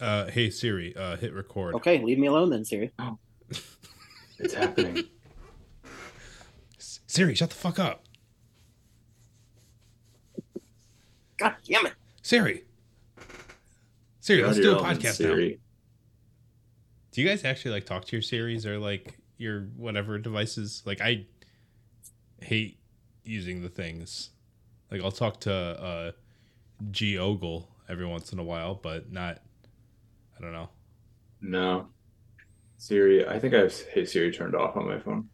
Uh, hey Siri, uh, hit record. Okay, leave me alone then, Siri. It's happening. Siri, shut the fuck up. God damn it. Siri. Siri, let's do a element, podcast now. Siri. Do you guys actually like talk to your Siris or like your whatever devices? Like I hate using the things. Like I'll talk to uh Google every once in a while, but not I don't know. No. Siri, I think I have Hey Siri turned off on my phone.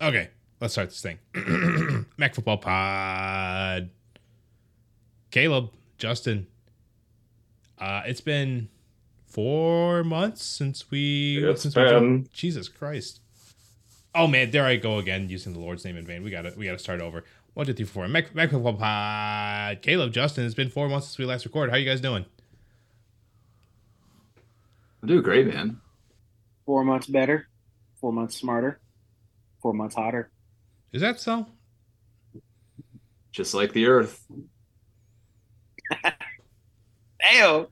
Okay, let's start this thing. Mac Football Pod. Kaleb, Justin. Uh, it's been four months since we. It's since we been. jumped- Jesus Christ. Oh man, there I go again using the Lord's name in vain. We got to we got to start over. One, two, three, four. Mac, Mac Football Pod. Kaleb, Justin. It's been four months since we last recorded. How you guys doing? I'm doing great, man. Four months better, four months smarter, four months hotter. Is that so? Just like the Earth. Ayo!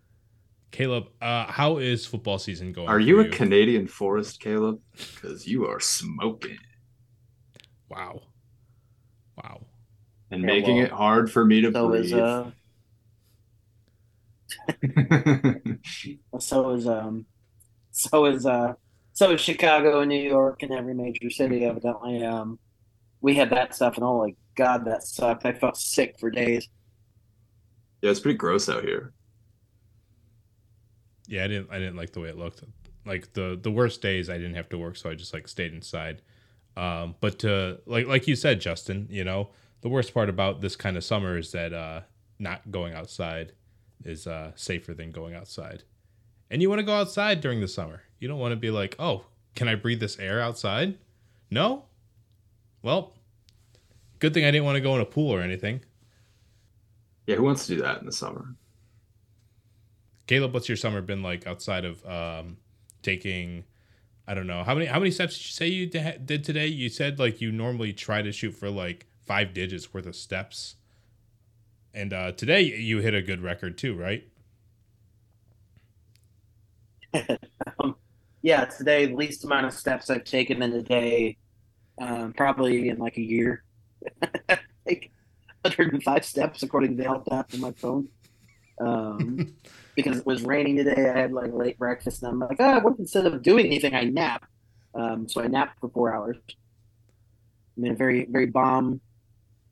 Kaleb, uh, how is football season going? Are for you a Canadian forest, Kaleb? Because you are smoking Wow. Wow. and Yeah, making well, it hard for me to So is breathe. uh so is um so is uh so is Chicago and New York and every major city evidently. Um we had that stuff and oh my god that sucked. I felt sick for days. yeah, it's pretty gross out here. Yeah, I didn't I didn't like the way it looked. Like the the worst days I didn't have to work, so I just like stayed inside. Um, but to like like you said, Justin, you know, the worst part about this kind of summer is that uh not going outside is uh safer than going outside. And you want to go outside during the summer. You don't want to be like, "Oh, can I breathe this air outside?" No? Well, good thing I didn't want to go in a pool or anything. Yeah, who wants to do that in the summer? Kaleb, what's your summer been like outside of um, taking? I don't know how many how many steps did you say you did today? You said like you normally try to shoot for like five digits worth of steps, and uh, today you hit a good record too, right? um, yeah, today the least amount of steps I've taken in a day, um, probably in like a year. like 105 steps according to the health app on my phone. Um, because it was raining today, I had like late breakfast, and I'm like, ah, what instead of doing anything, I nap. Um, so I napped for four hours. I mean, a very very bomb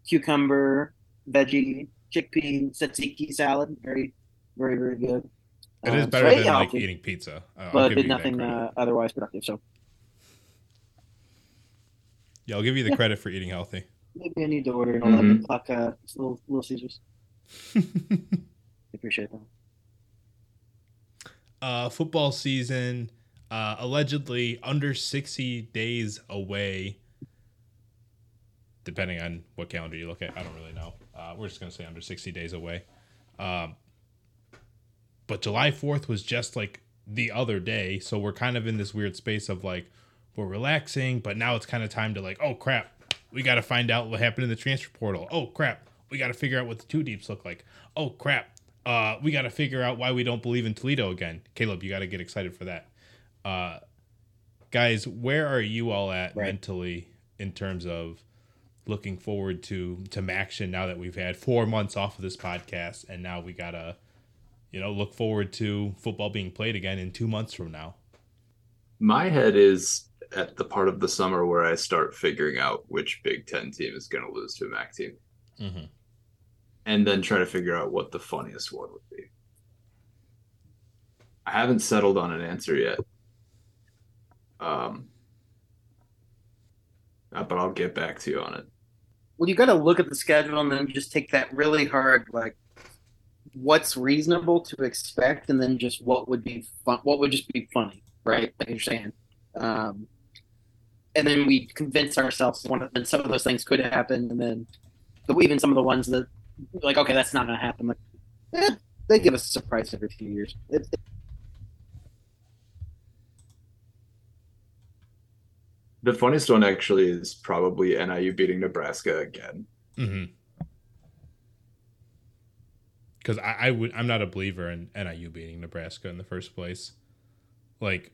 cucumber, veggie, chickpea, tzatziki salad. Very very very good. It is Um, better so than yeah, like I'll- eating pizza. Uh, I'll but did nothing credit. uh, otherwise productive. So yeah, I'll give you the yeah. credit for eating healthy. maybe I need to order an Mhm. 11 o'clock uh, little, little Caesars. Appreciate that. uh, football season uh, allegedly under 60 days away depending on what calendar you look at i don't really know uh, we're just going to say under 60 days away um, but july 4th was just like the other day so we're kind of in this weird space of like we're relaxing but now it's kind of time to like oh crap we got to find out what happened in the transfer portal oh crap we got to figure out what the two deeps look like oh crap uh, we got to figure out why we don't believe in Toledo again. Kaleb, you got to get excited for that. Uh, guys, where are you all at Right. mentally in terms of looking forward to to action now that we've had four months off of this podcast and now we gotta, you know, look forward to football being played again in two months from now. My head is at the part of the summer where I start figuring out which Big Ten team is going to lose to a MAC team, Mm-hmm. and then try to figure out what the funniest one would be. I haven't settled on an answer yet. Um, uh, but I'll get back to you on it. Well, you got to look at the schedule and then just take that really hard, like, what's reasonable to expect, and then just what would be fun, what would just be funny, right? Like you're saying. Um, and then we convince ourselves one of and some of those things could happen, and then but even some of the ones that like, okay, that's not going to happen. Like, eh, they give us a surprise every few years. It, it- The funniest one actually is probably NIU beating Nebraska again. Mm-hmm. because I, I would I'm not a believer in NIU beating Nebraska in the first place. Like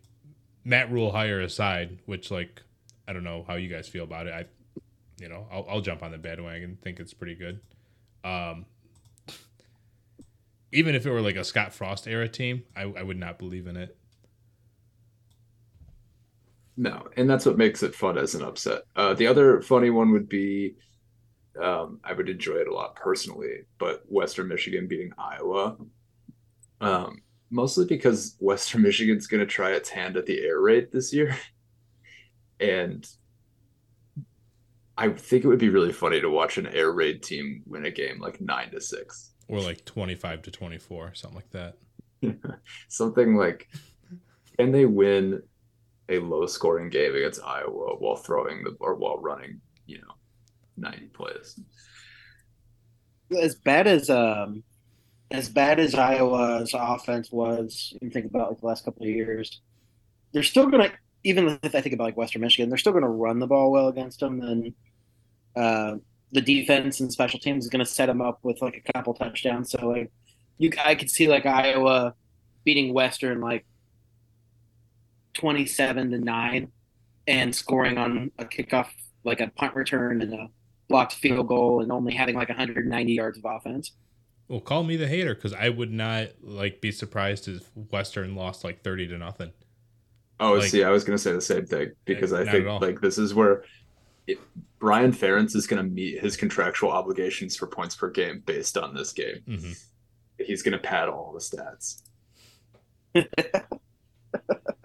Matt Rhule hire aside, which like I don't know how you guys feel about it. I you know I'll, I'll jump on the bandwagon. Think it's pretty good. Um, even if it were like a Scott Frost era team, I, I would not believe in it. No, and that's what makes it fun as an upset. Uh, the other funny one would be, um, I would enjoy it a lot personally, but Western Michigan beating Iowa, um, mostly because Western Michigan's going to try its hand at the air raid this year, and I think it would be really funny to watch an air raid team win a game like nine to six, or like twenty five to twenty four, something like that. something like, can they win? A low scoring game against Iowa while throwing the or while running, you know, 90 plays. As bad as um as bad as Iowa's offense was, you think about like the last couple of years, they're still gonna even if I think about like Western Michigan, they're still gonna run the ball well against them and uh the defense and special teams is gonna set them up with like a couple touchdowns. So like you I could see like Iowa beating Western like 27 to 9 and scoring on a kickoff like a punt return and a blocked field goal and only having like 190 yards of offense. Well, call me the hater because I would not like be surprised if Western lost like 30 to nothing. Oh, like, see, I was going to say the same thing because I think like this is where it, Brian Ferentz is going to meet his contractual obligations for points per game based on this game. Mm-hmm. He's going to pad all the stats.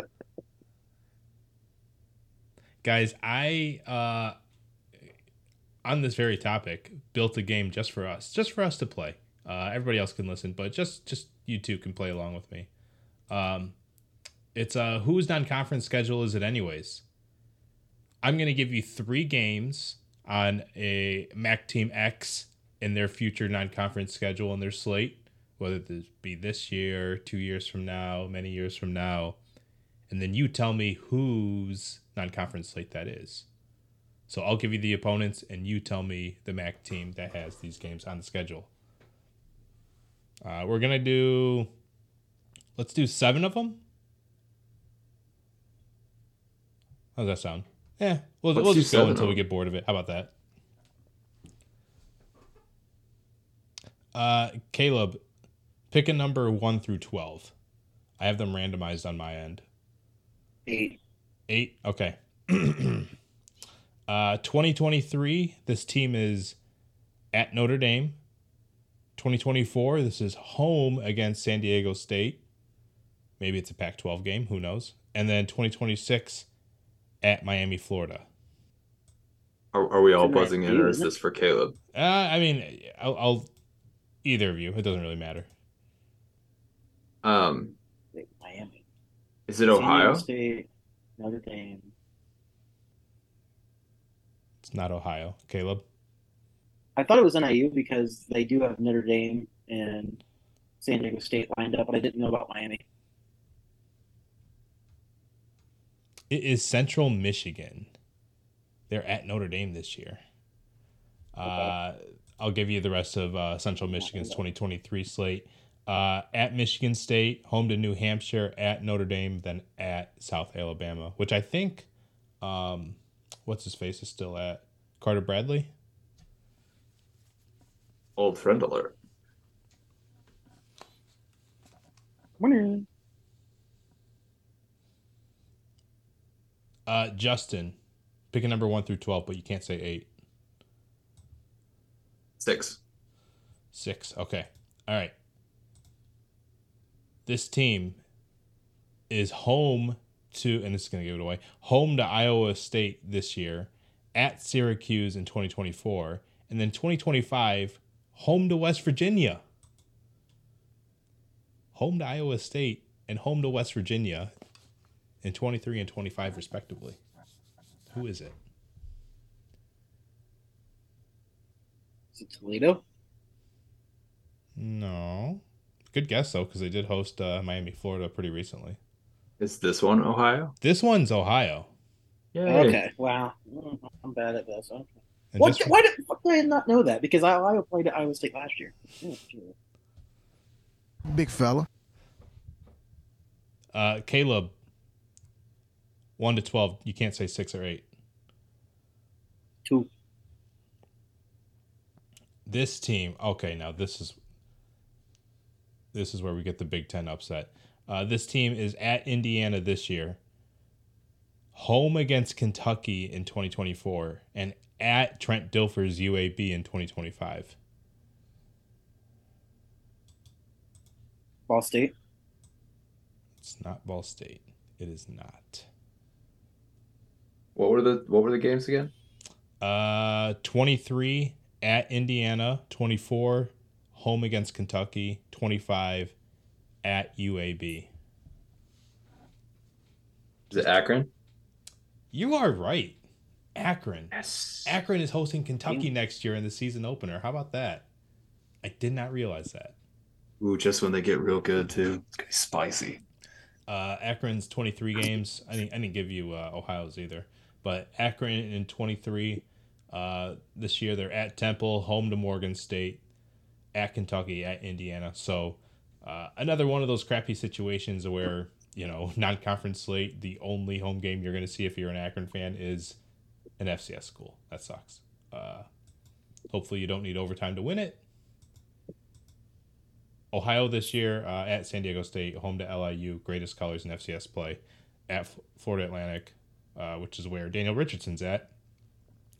guys i uh on this very topic built a game just for us just for us to play. Uh everybody else can listen but just just you two can play along with me. Um it's uh whose non-conference schedule is it anyways? I'm gonna give you three games on a mac team x in their future non-conference schedule and their slate whether this be this year two years from now many years from now and then you tell me whose non-conference slate that is. So I'll give you the opponents, and you tell me the MAC team that has these games on the schedule. Uh, we're gonna do. Let's do seven of them. How's that sound? Yeah, we'll, we'll just go until we get bored of it. How about that? Uh, Kaleb, pick a number one through twelve. I have them randomized on my end. Eight. Eight. Okay. uh, 2023. This team is at Notre Dame. 2024. This is home against San Diego State. Maybe it's a Pac-12 game. Who knows? And then 2026 at Miami, Florida. Are, are we all buzzing in, or is this for Kaleb? Uh, I mean, I'll, I'll either of you. It doesn't really matter. Um, Miami. Is it Ohio? State. Notre Dame. It's not Ohio. Kaleb? I thought it was NIU because they do have Notre Dame and San Diego State lined up, but I didn't know about Miami. It is Central Michigan. They're at Notre Dame this year. Okay. Uh, I'll give you the rest of uh, Central Michigan's 2023 slate uh, at Michigan State, home to New Hampshire, at Notre Dame, then at South Alabama, which I think, um, what's his face is still at Carter Bradley. Old friend alert. Morning. Uh, Justin, pick a number one through twelve, but you can't say eight. Six. Six. Okay. All right this team is home to, and this is going to give it away, home to Iowa State this year, at Syracuse in 2024, and then 2025, home to West Virginia. Home to Iowa State and home to West Virginia in 23 and 25, respectively. Who is it? Is it Toledo? No. Good guess though, because they did host uh, Miami, Florida, pretty recently. Is this one Ohio? This one's Ohio. Yeah. Okay. Wow. I'm bad at this. Okay. What, just, why did, why did I not know that? Because Iowa played at Iowa State last year. Big fella. Uh, Kaleb, one to twelve. You can't say six or eight. Two. This team. Okay, now this is this is where we get the Big Ten upset. Uh, this team is at Indiana this year, home against Kentucky in 2024, and at Trent Dilfer's UAB in 2025. Ball State. It's not Ball State. It is not. What were the what were the games again? Uh, 23 at Indiana, 24 home against Kentucky, 25 at UAB. Is it Akron? You are right. Akron. Yes. Akron is hosting Kentucky next year in the season opener. How about that? I did not realize that. Ooh, just when they get real good too. It's gonna be spicy. Uh, Akron's 23 games. I didn't, I didn't give you uh, Ohio's either, but Akron in 23 uh, this year they're at Temple, home to Morgan State, at Kentucky, at Indiana. So uh, another one of those crappy situations where you know non-conference slate. The only home game you're going to see if you're an Akron fan is an FCS school. That sucks. Uh, hopefully you don't need overtime to win it. Ohio this year uh, at San Diego State, home to LIU, greatest colors in FCS play, at F- Florida Atlantic, uh, which is where Daniel Richardson's at,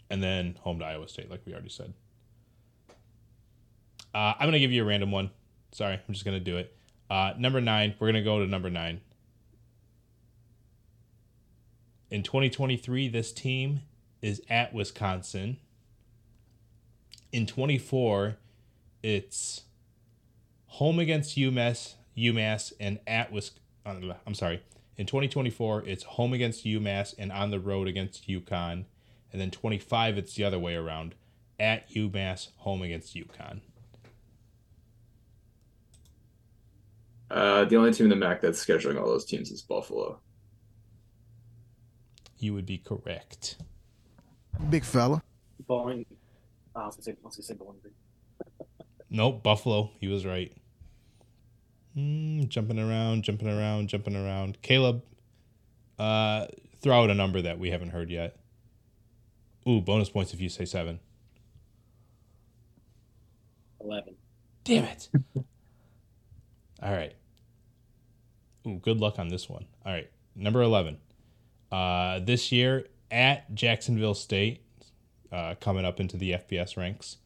and then home to Iowa State, like we already said. Uh, I'm gonna give you a random one. Sorry, I'm just gonna do it. Uh, number nine, we're gonna go to number nine. In 2023, this team is at Wisconsin. In 24, it's home against UMass, UMass, and at Wis. uh, I'm sorry. In 2024, it's home against UMass and on the road against UConn, and then 25, it's the other way around, at UMass, home against UConn. Uh, the only team in the MAC that's scheduling all those teams is Buffalo. You would be correct. Big fella. Bowling. Oh, I was gonna say, I was gonna say Bowling Nope, Buffalo. He was right. Mm, jumping around, jumping around, jumping around. Kaleb, uh, throw out a number that we haven't heard yet. Ooh, bonus points if you say seven. Eleven. Damn it. All right. Ooh, good luck on this one. All right. Number 11. Uh, this year at Jacksonville State, uh, coming up into the FBS ranks.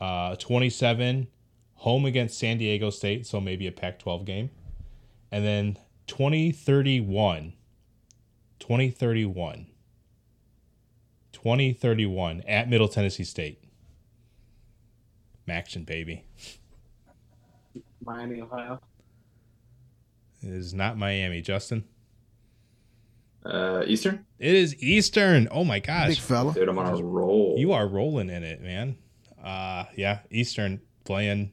Uh, 27, home against San Diego State, so maybe a Pac 12 game. And then 2031. 2031. 2031 at Middle Tennessee State. Maction, baby. Miami, Ohio. It is not Miami, Justin. Uh, Eastern? It is Eastern. Oh my gosh. Big gosh. fella. Dude, I'm on a roll. You are rolling in it, man. Uh yeah, Eastern playing.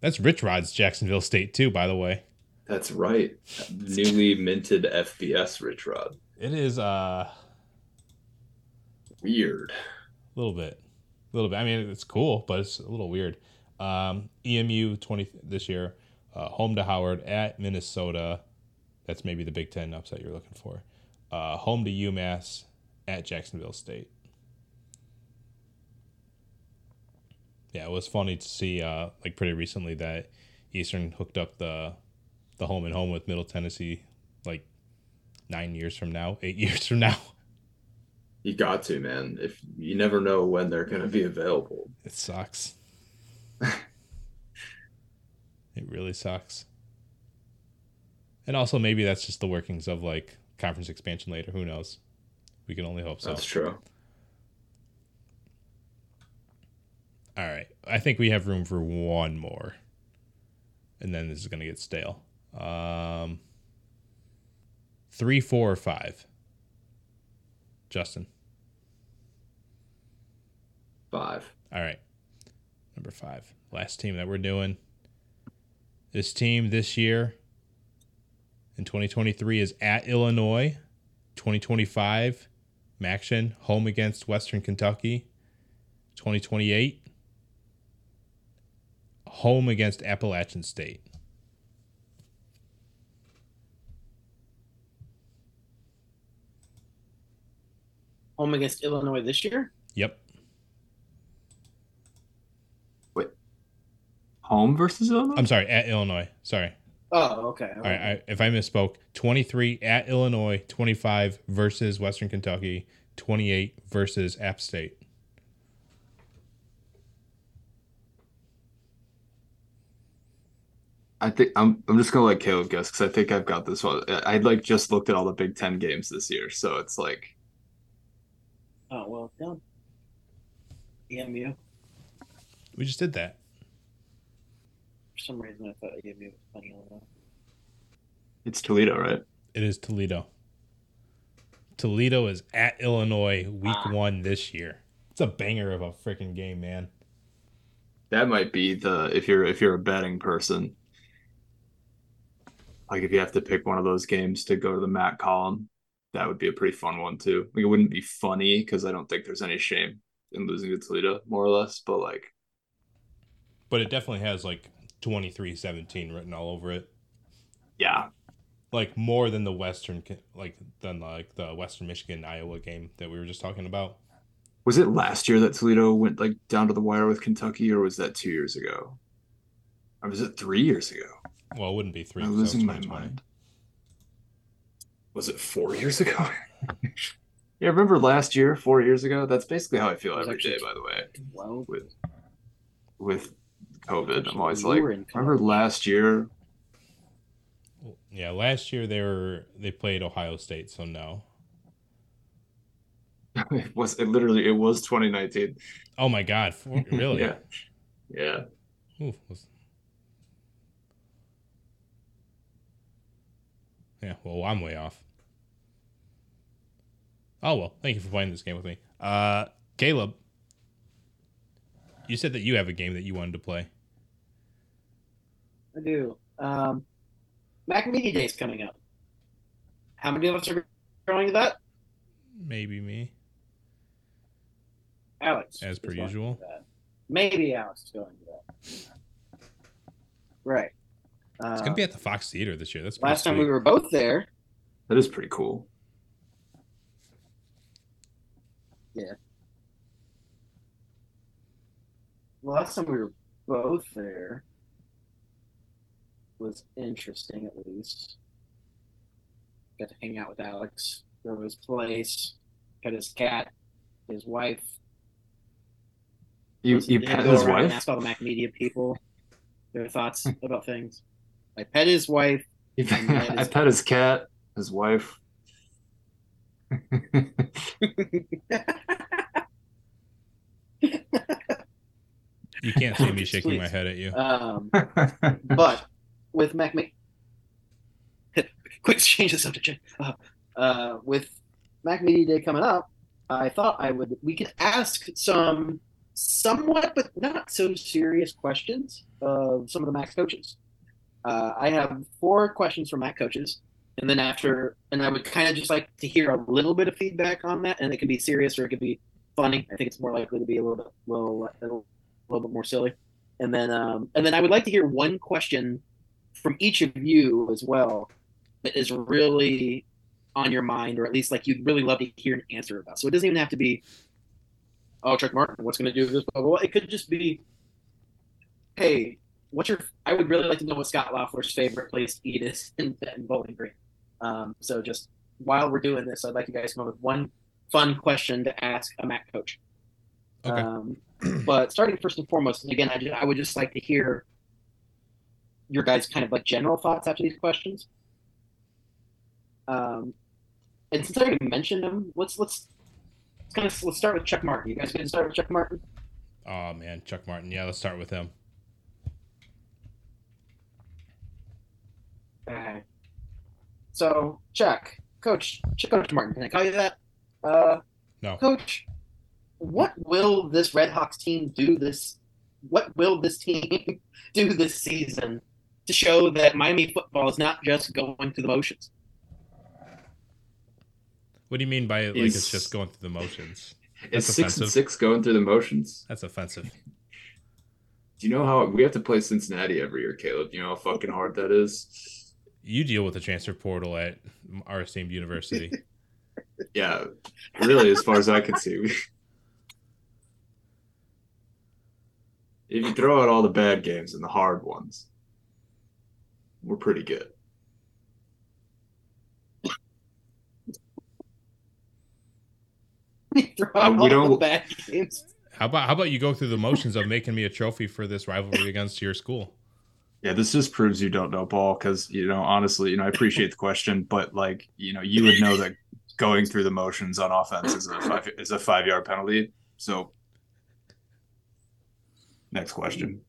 That's Rich Rod's Jacksonville State too, by the way. That's right. Newly minted FBS Rich Rod. It is uh Weird. a little bit. A little bit. I mean, it's cool, but it's a little weird. Um EMU 20 this year, uh, home to Howard at Minnesota. That's maybe the Big 10 upset you're looking for. Uh, home to UMass at Jacksonville State. Yeah, it was funny to see uh, like pretty recently that Eastern hooked up the the home and home with Middle Tennessee like 9 years from now, 8 years from now. You got to, man. If you never know when they're going to be available. It sucks. it really sucks. And also, maybe that's just the workings of like conference expansion later. Who knows? We can only hope so. That's true. All right. I think we have room for one more. And then this is going to get stale. Um, three, four, or five. Justin. Five. All right. Number five. Last team that we're doing. This team this year in 2023 is at Illinois. 2025, Maction, home against Western Kentucky. 2028, home against Appalachian State. Home against Illinois this year. Yep. Home versus Illinois. I'm sorry, at Illinois. Sorry. Oh, okay. All right, I, if I misspoke, 23 at Illinois, 25 versus Western Kentucky, 28 versus App State. I think I'm. I'm just gonna let Kaleb guess because I think I've got this one. I I, like just looked at all the Big Ten games this year, so it's like Oh well done. EMU. We just did that. For some reason, I thought EMU was playing Illinois. it's Toledo, right? It is Toledo. Toledo is at Illinois week Ah. one this year. It's a banger of a freaking game, man. That might be the if you're if you're a betting person. Like if you have to pick one of those games to go to the MAC column, that would be a pretty fun one too. Like it wouldn't be funny because I don't think there's any shame in losing to Toledo, more or less. But like, But it definitely has like 23 17 written all over it. yeah, Like more than the Western, like than like the Western Michigan Iowa game that we were just talking about. was it last year that Toledo went like down to the wire with Kentucky, or was that two years ago? Or was it three years ago? Well, it wouldn't be three. I'm 'cause that was losing my mind. Was it four years ago? yeah, remember last year, four years ago? That's basically how I feel every day. By the way, Well, with with COVID, I'm always you like, were in remember last year? Yeah, last year they were they played Ohio State, so no. it was it literally it was 2019. Oh my God! For, really? yeah, yeah. Ooh, was- Yeah, well, I'm way off. Oh well, thank you for playing this game with me. Uh, Kaleb, you said that you have a game that you wanted to play. I do. Um, Mac Media Day is coming up. How many of us are going to that? Maybe me. Alex. As per usual. Maybe Alex is going to that. Right. It's gonna be at the Fox Theater this year. That's pretty last time we were both there. That is pretty cool. Yeah. Last time we were both there was interesting, at least. Got to hang out with Alex. Go to his place. Got his cat, his wife. You you did pet his wife? Ask all the Mac Media people their thoughts about things. I pet his wife. You And that I is- pet his cat, his wife. You can't see me Please, shaking my head at you. Um, but with Mac, quick change the subject. Uh, uh, with Mac Media Day coming up, I thought I would we could ask some somewhat but not so serious questions of some of the Mac coaches. Uh, I have four questions from Mac coaches, and then after, and I would kind of just like to hear a little bit of feedback on that, and it can be serious or it could be funny. I think it's more likely to be a little bit, little, a little bit more silly. And then, um, and then I would like to hear one question from each of you as well that is really on your mind, or at least like you'd really love to hear an answer about. So it doesn't even have to be, oh, Chuck Martin, what's going to do this? Blah, blah, blah. It could just be, hey, what's your? I would really like to know what Scott Loeffler's favorite place to eat is in, in Bowling Green. Um, so just while we're doing this, I'd like you guys to come up with one fun question to ask a Mac coach. Okay. Um, but starting first and foremost, and again, I, just, I would just like to hear your guys' kind of like general thoughts after these questions. Um, and since I already mentioned them, let's let's let's kind of let's start with Chuck Martin. You guys can start with Chuck Martin. Oh man, Chuck Martin. Yeah, let's start with him. Okay. So Chuck, Coach, Chuck, Coach Martin, can I call you that? Uh, No. Coach, what will this Red Hawks team do this? What will this team do this season to show that Miami football is not just going through the motions? What do you mean by like it's just going through the motions? Is That's six and six going through the motions? That's offensive. Do you know how we have to play Cincinnati every year, Kaleb? You know how fucking hard that is? You deal with the transfer portal at our esteemed university. Yeah, really, as far as I can see. if you throw out all the bad games and the hard ones, we're pretty good. Uh, we don't- bad games. How about how about you go through the motions of making me a trophy for this rivalry against your school? Yeah, this just proves you don't know ball because you know honestly, you know I appreciate the question, but like you know you would know that going through the motions on offense is a five is a five yard penalty. So next question.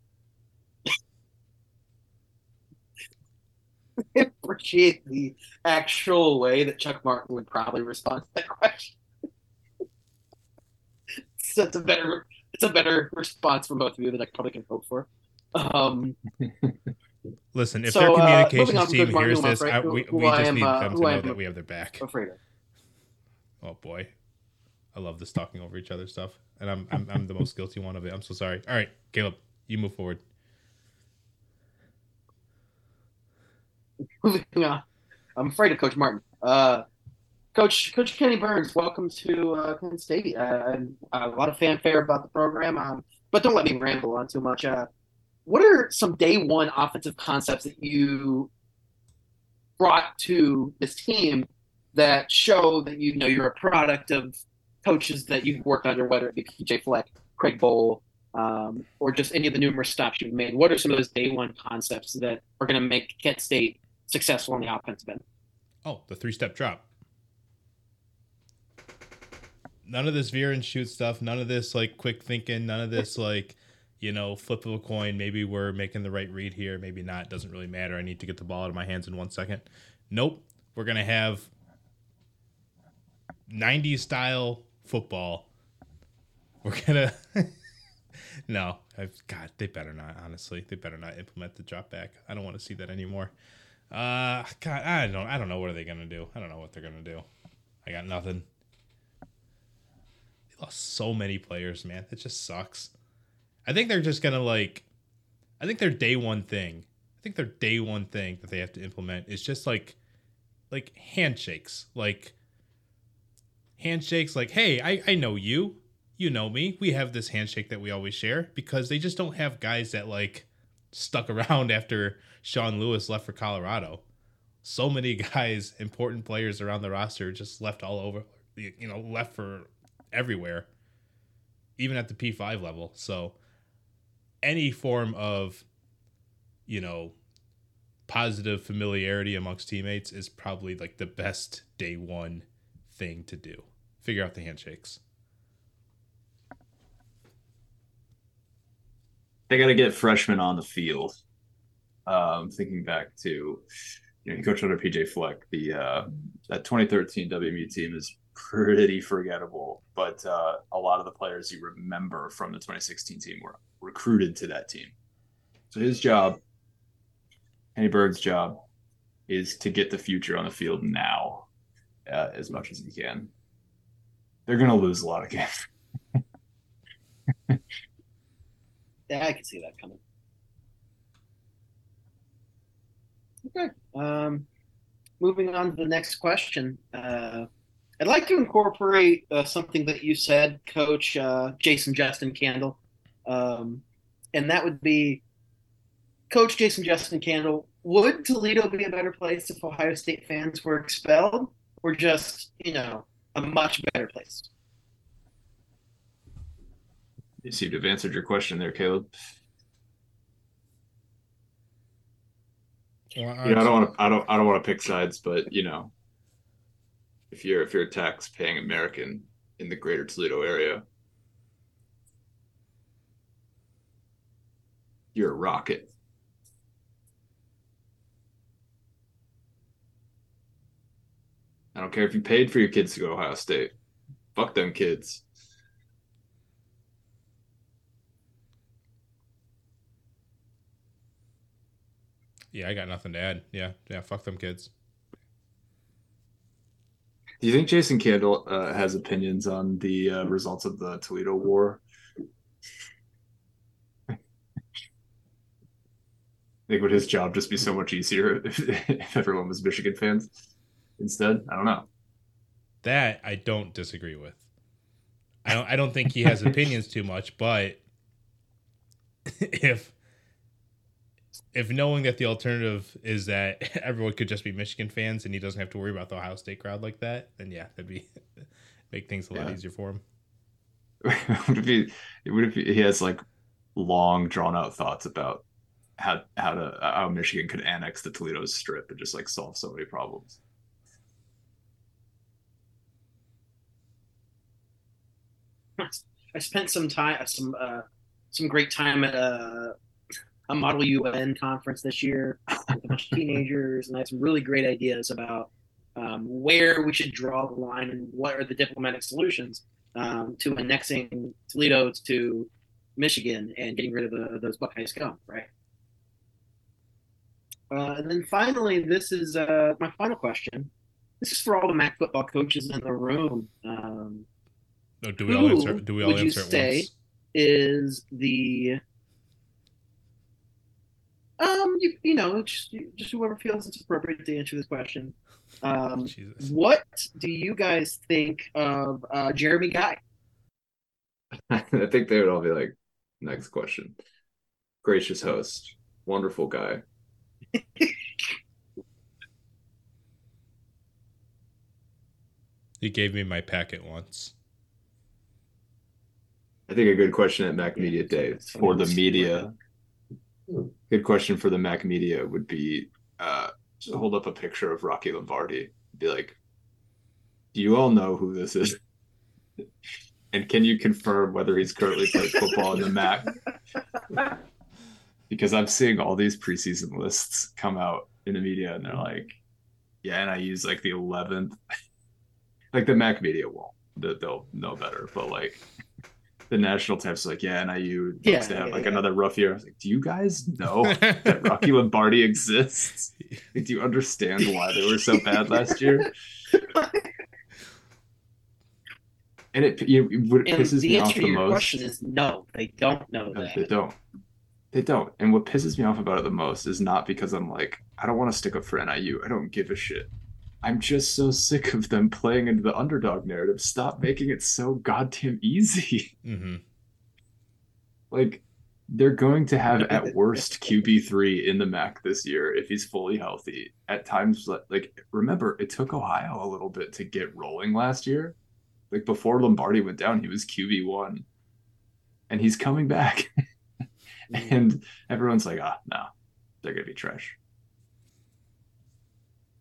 Appreciate the actual way that Chuck Martin would probably respond to that question. so it's a better it's a better response from both of you that I probably can hope for. Um, Listen, if So, their uh, communications to team hears this, right, I, we, who we just am, need uh, them to know am that we have their back. afraid of. Oh boy, I love this talking over each other stuff, and I'm I'm, I'm the most guilty one of it. I'm so sorry. All right, Kaleb, you move forward. Moving on. I'm afraid of Coach Martin. Uh, Coach Coach Kenni Burns, welcome to uh, Kent State. Uh, a lot of fanfare about the program, um, but don't let me ramble on too much. Uh, what are some day one offensive concepts that you brought to this team that show that you know you're a product of coaches that you've worked under, whether it be PJ Fleck, Craig Bohl, um, or just any of the numerous stops you've made? What are some of those day one concepts that are going to make Kent State successful on the offensive end? Oh, the three step drop. None of this veer and shoot stuff. None of this like quick thinking. None of this like, you know, flip of a coin. Maybe we're making the right read here. Maybe not. Doesn't really matter. I need to get the ball out of my hands in one second. Nope. We're gonna have 90s style football. We're gonna. no, I've, God, they better not. Honestly, they better not implement the drop back. I don't want to see that anymore. Uh, God, I don't, I don't know what are they gonna do. I don't know what they're gonna do. I got nothing. They lost so many players, man. It just sucks. I think they're just gonna like. I think their day one thing. I think their day one thing that they have to implement is just like, like handshakes. Like handshakes. Like, hey, I I know you. You know me. We have this handshake that we always share because they just don't have guys that like stuck around after Sean Lewis left for Colorado. So many guys, important players around the roster, just left all over. You know, left for everywhere, even at the P5 level. So, any form of, you know, positive familiarity amongst teammates is probably like the best day one thing to do. Figure out the handshakes. They got to get freshmen on the field. Um, thinking back to, you know, he coached under PJ Fleck. The uh, that 2013 WMU team is pretty forgettable, but uh, a lot of the players you remember from the 2016 team were recruited to that team. So his job, Kenni Burns' job, is to get the future on the field now, uh, as much as he can. They're going to lose a lot of games. Yeah, I can see that coming. Okay. Um, moving on to the next question. Uh, I'd like to incorporate uh, something that you said, Coach uh, Jason Justin Candle, um, and that would be, Coach Jason Justin Candle. Would Toledo be a better place if Ohio State fans were expelled, or just you know a much better place? You seem to have answered your question there, Kaleb. You know, I don't want to. I don't. I don't want to pick sides, but you know, if you're if you're a tax-paying American in the Greater Toledo area, you're a rocket. I don't care if you paid for your kids to go to Ohio State. Fuck them kids. Yeah, I got nothing to add. Yeah, yeah, fuck them kids. Do you think Jason Candle uh, has opinions on the uh, results of the Toledo War? I think would his job just be so much easier if, if everyone was Michigan fans instead? I don't know. That I don't disagree with. I don't I don't think he has opinions too much, but if if knowing that the alternative is that everyone could just be Michigan fans and he doesn't have to worry about the Ohio State crowd like that, then yeah, that'd be make things a lot Yeah. easier for him. would it be? Would be? He has like long, drawn out thoughts about how how to how Michigan could annex the Toledo Strip and just like solve so many problems. I spent some time, some uh, some great time at a, a Model UN conference this year with a bunch of teenagers, and I had some really great ideas about um, where we should draw the line and what are the diplomatic solutions um, to annexing Toledo to Michigan and getting rid of the, those Buckeye scum, right? Uh, and then finally, this is uh, my final question. This is for all the MAC football coaches in the room. Um, No, do we all answer? Do we all would you answer at say- once? is the um you, you know just, just whoever feels it's appropriate to answer this question um Jesus. what do you guys think of uh jeremy guy I think they would all be like, next question. Gracious host, wonderful guy. He gave me my packet once. I think a good question at Mac Media Day For the media, good question for the Mac media would be uh, hold up a picture of Rocky Lombardi. Be like, do you all know who this is? And can you confirm whether he's currently playing football in the MAC? Because I'm seeing all these preseason lists come out in the media, and they're like, yeah, and I use like the 11th. like the Mac media won't. They- They'll know better, but like the national types like, yeah, NIU looks Yeah, to have yeah, like yeah. another rough year. I was like, do you guys know that Rocky Lombardi exists? Like, do you understand why they were so bad last year? And it, you, what and pisses me off the most. question is no they don't know No, that they don't. They don't. And what pisses me off about it the most is not because I'm like, I don't want to stick up for NIU. I don't give a shit. I'm just so sick of them playing into the underdog narrative. Stop making it so goddamn easy. hmm Like, they're going to have at worst QB3 in the MAC this year if he's fully healthy. At times, like- remember, it took Ohio a little bit to get rolling last year. Like, before Lombardi went down, he was QB1. And he's coming back. and everyone's like, ah, no, they're gonna be trash.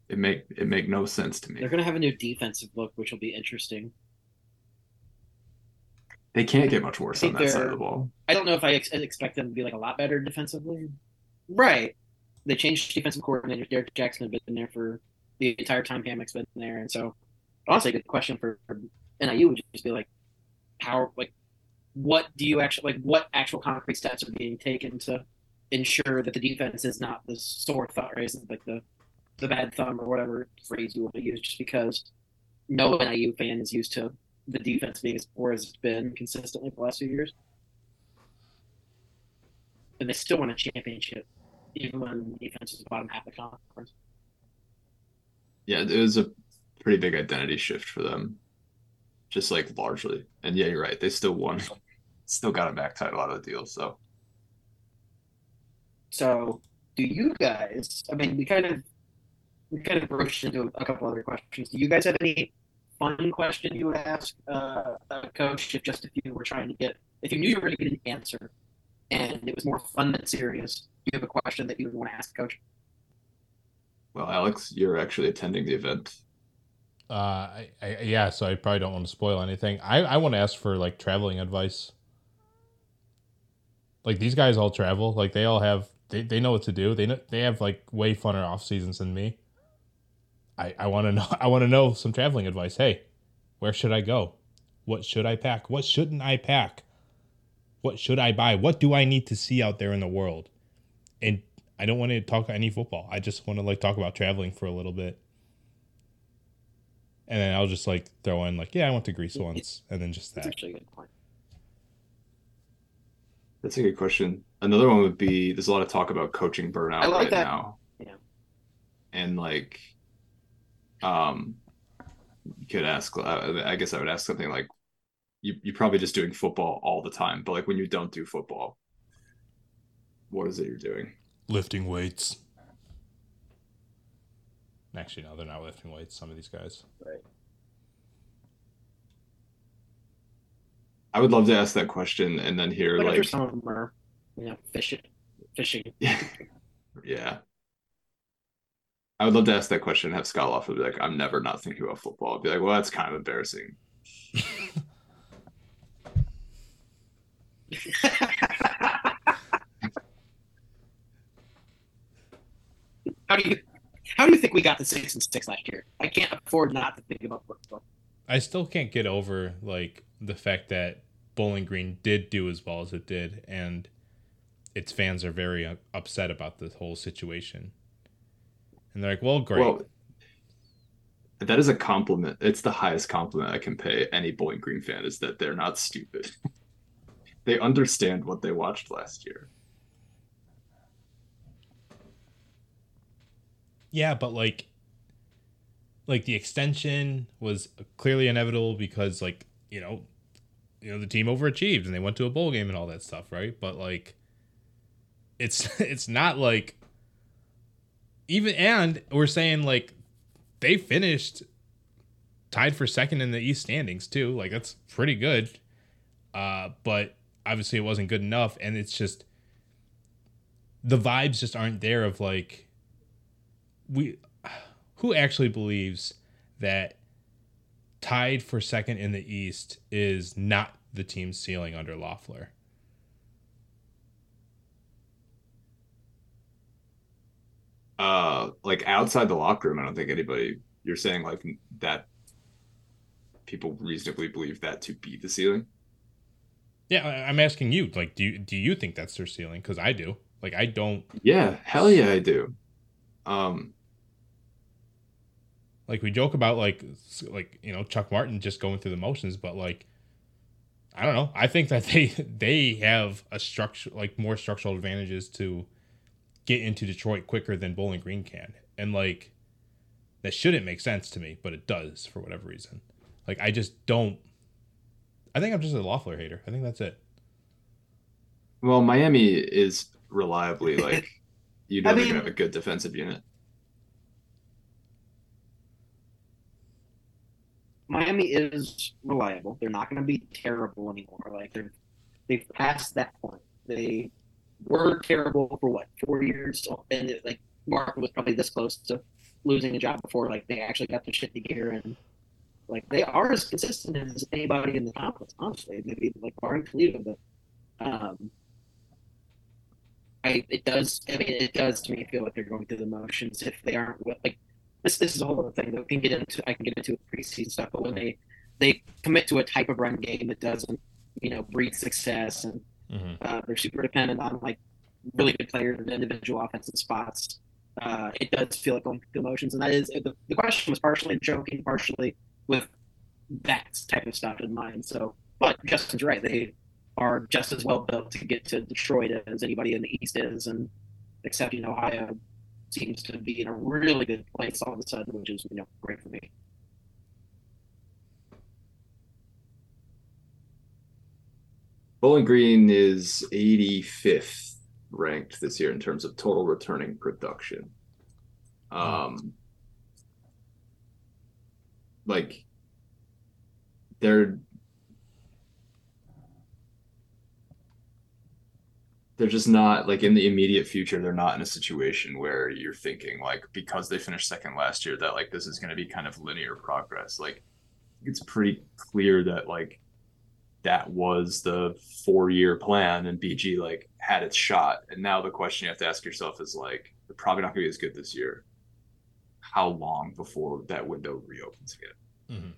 It make it make no sense to me. they're going to have a new defensive look which will be interesting They can't get much worse on that side of the ball. I don't know if I ex- expect them to be like a lot better defensively. Right. They changed defensive coordinator. Derek Jackson had been there for the entire time Hammock's been there, and so honestly, a good question for, for NIU would just be like, how like, what do you actually like? What actual concrete steps are being taken to ensure that the defense is not the sore thumb, or isn't like the the bad thumb or whatever phrase you want to use, just because no NIU fan is used to the defense being as poor as it's been consistently for the last few years and they still won a championship, even when defense was the bottom half of the conference. Yeah, it was a pretty big identity shift for them. Just like largely. And yeah, you're right. They still won. Still got a MAC title out of the deal. So So, do you guys? I mean, we kind of we kind of broached into a couple other questions. Do you guys have any fun question you would ask uh, a coach if just if you were trying to get if you knew you were going to get an answer and it was more fun than serious? Do you have a question that you would want to ask a coach? well, Alex, you're actually attending the event. Uh, I, I, yeah, so I probably don't want to spoil anything. I, I want to ask for like traveling advice. Like these guys all travel. Like they all have they, they know what to do. They know, they have like way funner off seasons than me. I I want to know I want to know some traveling advice. Hey, where should I go? What should I pack? What shouldn't I pack? What should I buy? What do I need to see out there in the world? And I don't want to talk any football. I just want to like talk about traveling for a little bit. And then I'll just like throw in like, yeah, I went to Greece once, and then just that. That's actually a good point. That's a good question. another one would be there's a lot of talk about coaching burnout I like right that. now. Yeah. And like, um, you could ask. Uh, I guess I would ask something like, you you're probably just doing football all the time, but like when you don't do football, what is it you're doing? Lifting weights. Actually, no, they're not lifting weights. Some of these guys. Right. I would love to ask that question and then hear But like, some of them are, you know, fishing, fishing. yeah. I would love to ask that question and have Scott Loff be like, I'm never not thinking about football. I'd be like, well, that's kind of embarrassing. how do you, how do you think we got to six and six last year? I can't afford not to think about football. I still can't get over like the fact that Bowling Green did do as well as it did, and its fans are very uh, upset about this whole situation. And they're like, "Well, great." Well, that is a compliment. It's the highest compliment I can pay any Bowling Green fan is that they're not stupid. they understand what they watched last year. Yeah, but like like the extension was clearly inevitable because like, you know, you know the team overachieved and they went to a bowl game and all that stuff, right? But like it's it's not like even and we're saying like they finished tied for second in the East standings too. Like that's pretty good. Uh but obviously it wasn't good enough and it's just the vibes just aren't there of like we who actually believes that tied for second in the East is not the team's ceiling under Loeffler? Uh, like outside the locker room, I don't think anybody. You're saying like that. People reasonably believe that to be the ceiling. Yeah, I'm asking you. Like, do you do you think that's their ceiling? Because I do. Like, I don't. Yeah, hell yeah, I do. Um, Like, we joke about like like you know Chuck Martin just going through the motions, but like, I don't know. I think that they they have a structure like more structural advantages to get into Detroit quicker than Bowling Green can, and like that shouldn't make sense to me, but it does for whatever reason. Like, I just don't. I think I'm just a Loeffler hater. I think that's it. well, Miami is reliably like you know I they're gonna have a good defensive unit. Miami is reliable. They're not going to be terrible anymore. Like they're they've passed that point. They were terrible for what four years, and it, like Mark was probably this close to losing a job before like they actually got their shit together and like they are as consistent as anybody in the conference. Honestly, maybe like barring Toledo, but um, I it does. I mean, it does to me feel like they're going through the motions if they aren't like this this is a whole other thing that we can get into. I can get into preseason stuff, but when they they commit to a type of run game that doesn't, you know, breed success, and Mm-hmm. uh, they're super dependent on like really good players in individual offensive spots. Uh, it does feel like going through the motions, and that is the, the question was partially joking, partially with that type of stuff in mind. So, but Justin's right; they are just as well built to get to Detroit as anybody in the East is, and except Ohio seems to be in a really good place all of a sudden, which is you know great for me. Bowling Green is 85th ranked this year in terms of total returning production. Um, like they're they're just not like in the immediate future they're not in a situation where you're thinking like because they finished second last year that like this is going to be kind of linear progress like it's pretty clear that like that was the four year plan and BG like had its shot. And now the question you have to ask yourself is like, they're probably not gonna be as good this year. How long before that window reopens again? Mhm.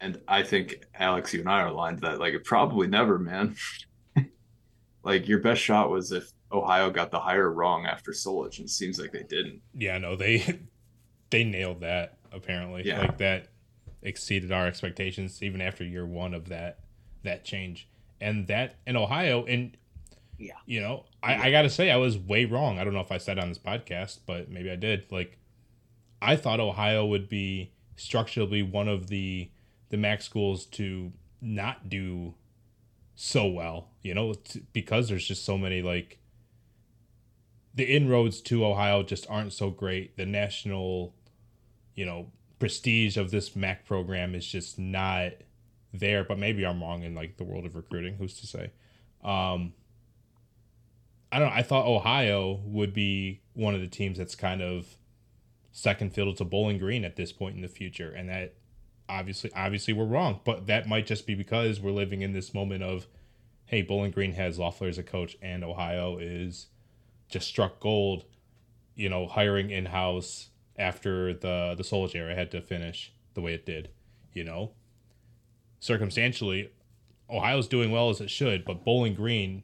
And I think Alex, you and I are aligned that like it probably never, man. like your best shot was if Ohio got the hire wrong after Solich, and it seems like they didn't. Yeah, no, they they nailed that apparently. Yeah. Like that exceeded our expectations even after year one of that that change. And that in Ohio and Yeah. You know, I, I got to say, I was way wrong. I don't know if I said on this podcast, but maybe I did. Like, I thought Ohio would be structurally one of the the MAC schools to not do so well. You know, t- because there's just so many like the inroads to Ohio just aren't so great. The national, you know, prestige of this MAC program is just not there. But maybe I'm wrong in like the world of recruiting. Who's to say? Um, I don't know. I thought Ohio would be one of the teams that's kind of second fiddle to Bowling Green at this point in the future, and that obviously obviously we're wrong, but that might just be because we're living in this moment of, hey, Bowling Green has Loeffler as a coach, and Ohio is just struck gold, you know, hiring in house after the the Solich era had to finish the way it did, you know. Circumstantially, Ohio's doing well as it should, but Bowling Green,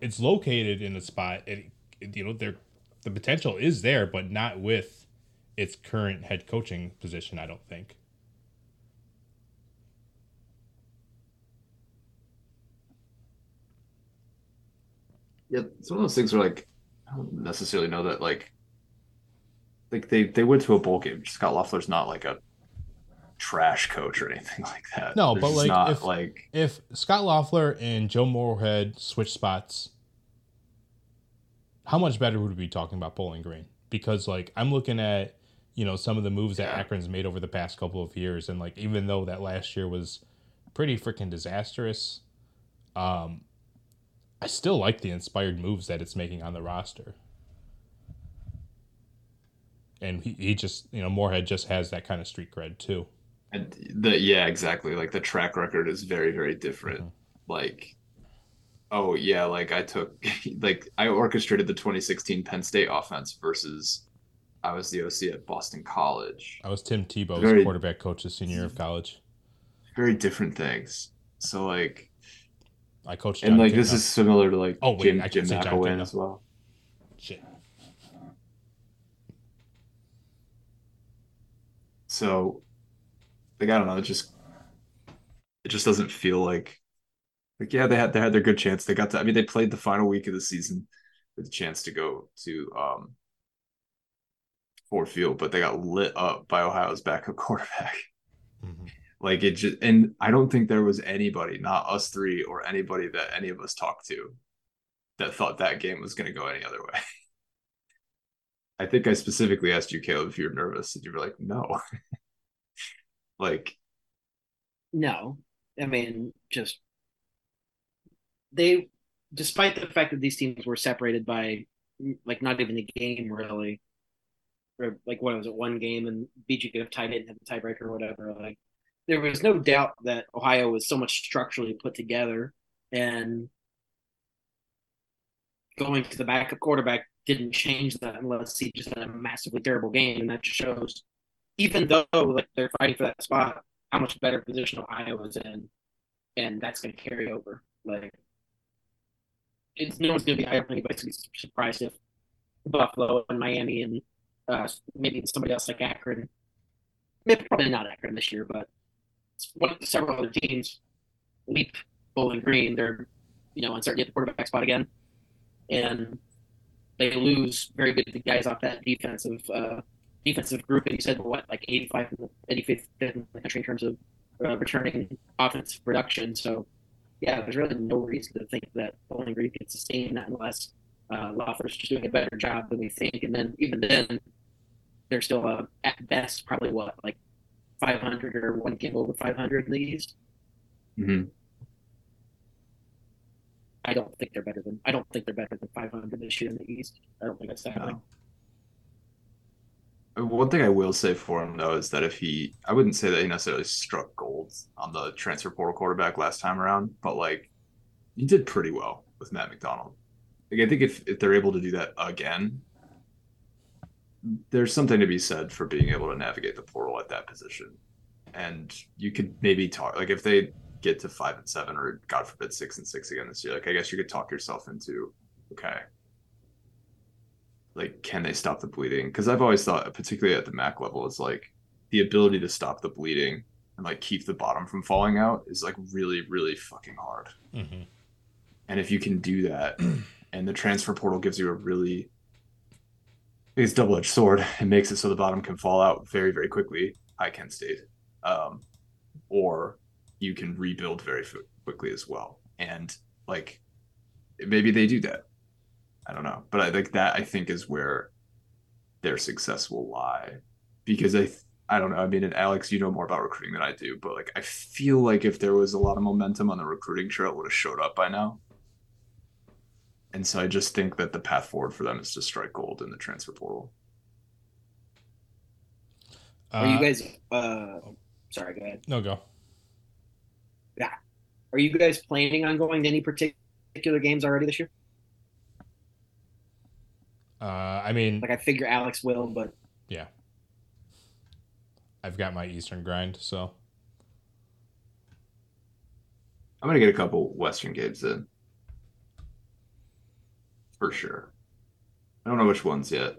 it's located in a spot. It, it, you know, there, the potential is there, but not with its current head coaching position. I don't think. Yeah, it's one of those things where like I don't necessarily know that like like they they went to a bowl game. Scott Loeffler's not like a trash coach or anything like that. No, There's but, like, not if- like If Scott Loeffler and Joe Moorhead switch spots, how much better would we be talking about Bowling Green? Because like I'm looking at you know some of the moves that Akron's made over the past couple of years, and like even though that last year was pretty freaking disastrous, um, I still like the inspired moves that it's making on the roster. And he, he just you know Moorhead just has that kind of street cred too. And the yeah exactly like the track record is very very different. Mhm. Like oh yeah like I took like I orchestrated the 2016 Penn State offense versus I was the OC at Boston College. I was Tim Tebow's Very- quarterback coach the senior year of college. Very different things. So like I coached and John like this is similar to like Oh, wait, Jim I Jim can't say John McElwain as well. shit. So, like I don't know, it just it just doesn't feel like like yeah they had they had their good chance. They got to I mean they played the final week of the season with a chance to go to um Ford Field, but they got lit up by Ohio's backup quarterback. Mhm. Like it just and I don't think there was anybody, not us three or anybody that any of us talked to, that thought that game was going to go any other way. I think I specifically asked you, Kaleb, if you were nervous, and you were like, "No." like, No, I mean, just they, despite the fact that these teams were separated by like not even a game really, or like what was it, one game, and BG could have tied it and had the tiebreaker or whatever. Like, there was no doubt that Ohio was so much structurally put together, and going to the backup quarterback didn't change that unless he just had a massively terrible game, and that just shows. Even though like they're fighting for that spot, how much better position Ohio was in, and that's going to carry over. Like, it's no one's going to be. Anybody's going to be surprised if Buffalo and Miami and uh, maybe somebody else like Akron, maybe probably not Akron this year, but one of the several other teams leap Bowling Green. They're you know uncertainty at the quarterback spot again, and they lose very good guys off that defensive uh, defensive group. that you said what, like 85 in the 85th in the country in terms of uh, returning offensive production. So, yeah, there's really no reason to think that Bowling Green can sustain that unless uh, Loeffler's just doing a better job than we think. And then even then, they're still uh, at best probably what like 500 or one game over 500 in the East. mhm. I don't think they're better than I don't think they're better than 500 this year in the East. I don't think that's happening. No. One thing I will say for him though is that if he, I wouldn't say that he necessarily struck gold on the transfer portal quarterback last time around, but like he did pretty well with Matt McDonald. Like I think if if they're able to do that again, there's something to be said for being able to navigate the portal at that position. And you could maybe talk like if they get to five and seven or God forbid six and six again this year, like I guess you could talk yourself into okay, like can they stop the bleeding because i've always thought particularly at the mac level it's like the ability to stop the bleeding and like keep the bottom from falling out is like really really fucking hard Mhm. And if you can do that, and the transfer portal gives you a really it's double edged sword. It makes it so the bottom can fall out very, very quickly. I Kent State, um, or you can rebuild very f- quickly as well. And like, maybe they do that. I don't know, but I think that I think is where their success will lie, because I I don't know. I mean, and Alex, you know more about recruiting than I do, but like I feel like if there was a lot of momentum on the recruiting trail, it would have showed up by now. And so I just think that the path forward for them is to strike gold in the transfer portal. Are you Uh, guys? Uh, sorry, go ahead. No, go. Yeah. Are you guys planning on going to any particular games already this year? Uh, I mean, Like I figure Alex will, but yeah. I've got my Eastern grind, so I'm gonna get a couple Western games in. For sure. I don't know which ones yet.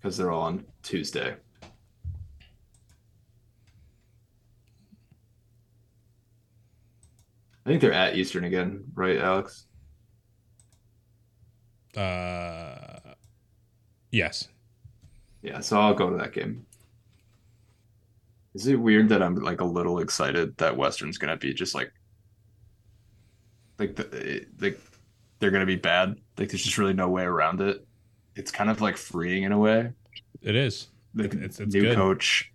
Because they're all on Tuesday. I think they're at Eastern again, right, Alex? uh, yes. Yeah, so I'll go to that game. Is it weird that I'm like a little excited that Western's gonna be just like like the like they're gonna be bad? Like there's just really no way around it. It's kind of like freeing in a way. It is. It- it's- it's new good. coach.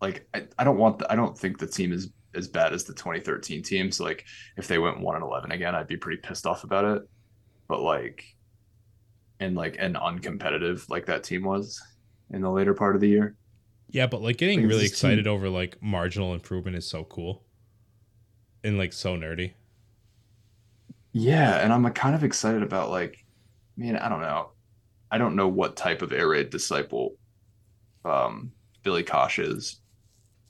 Like I, I don't want the, I don't think the team is as bad as the 2013 team. So like if they went one and 11 again, I'd be pretty pissed off about it. But like and like and uncompetitive like that team was in the later part of the year. Yeah, but like getting Like, really this team- excited over like marginal improvement is so cool. And like so nerdy. Yeah, and I'm kind of excited about like, man, I don't know. I don't know what type of air raid disciple um Billy Cosh is,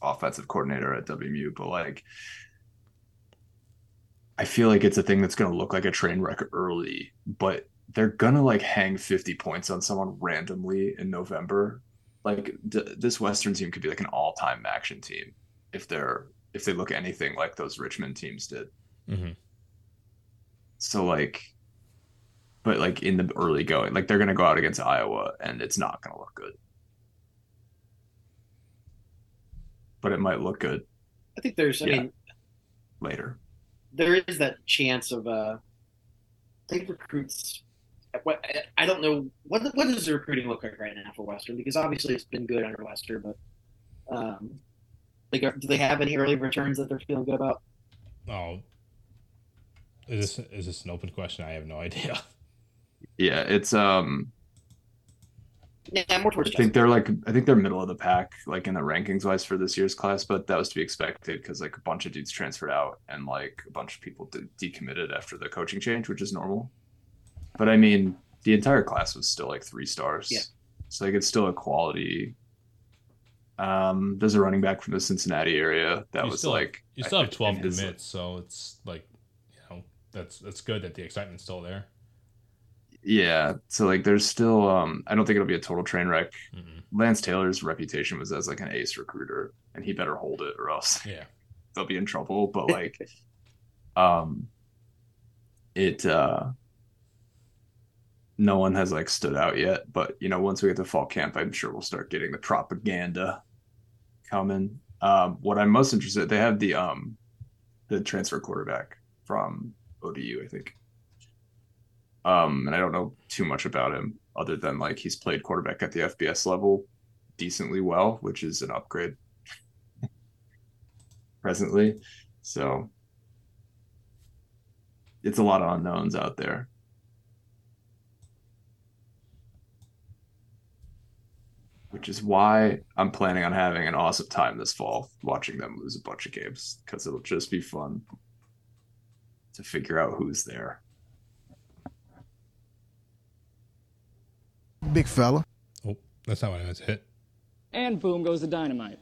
offensive coordinator at WMU, but like I feel like it's a thing that's gonna look like a train wreck early, but they're gonna like hang 50 points on someone randomly in November. Like d- this Western team could be like an all-time action team if they're if they look anything like those Richmond teams did. hmm So like, but like in the early going, like they're gonna go out against Iowa and it's not gonna look good. But it might look good I think there's. I Yeah. mean, later. there is that chance of. uh I think recruits. What I don't know what what does the recruiting look like right now for Western because obviously it's been good under Lester, but um, like are- do they have any early returns that they're feeling good about? Oh. Is this is this an open question? I have no idea. Yeah, it's um Yeah, more towards I think they're like I think they're middle of the pack, like in the rankings wise for this year's class, but that was to be expected because like a bunch of dudes transferred out and like a bunch of people de- decommitted after the coaching change, which is normal. But I mean, the entire class was still like three stars. Yeah. So like it's still a quality. Um, there's a running back from the Cincinnati area that You was still have- like You still have twelve and his- commits, so it's like you know, that's that's good that the excitement's still there. Yeah, so like there's still um I don't think it'll be a total train wreck. Mm-mm. Lance Taylor's reputation was as like an ace recruiter, and he better hold it or else Yeah. they'll be in trouble. But like, um, it uh, no one has like stood out yet. But you know, once we get to fall camp, I'm sure we'll start getting the propaganda coming. Um, what I'm most interested, they have the um, the transfer quarterback from ODU, I think. Um, and I don't know too much about him other than like he's played quarterback at the FBS level decently well, which is an upgrade presently. So it's a lot of unknowns out there. Which is why I'm planning on having an awesome time this fall watching them lose a bunch of games because it'll just be fun to figure out who's there. Big fella. Oh, that's not what I meant to hit. And boom goes the dynamite.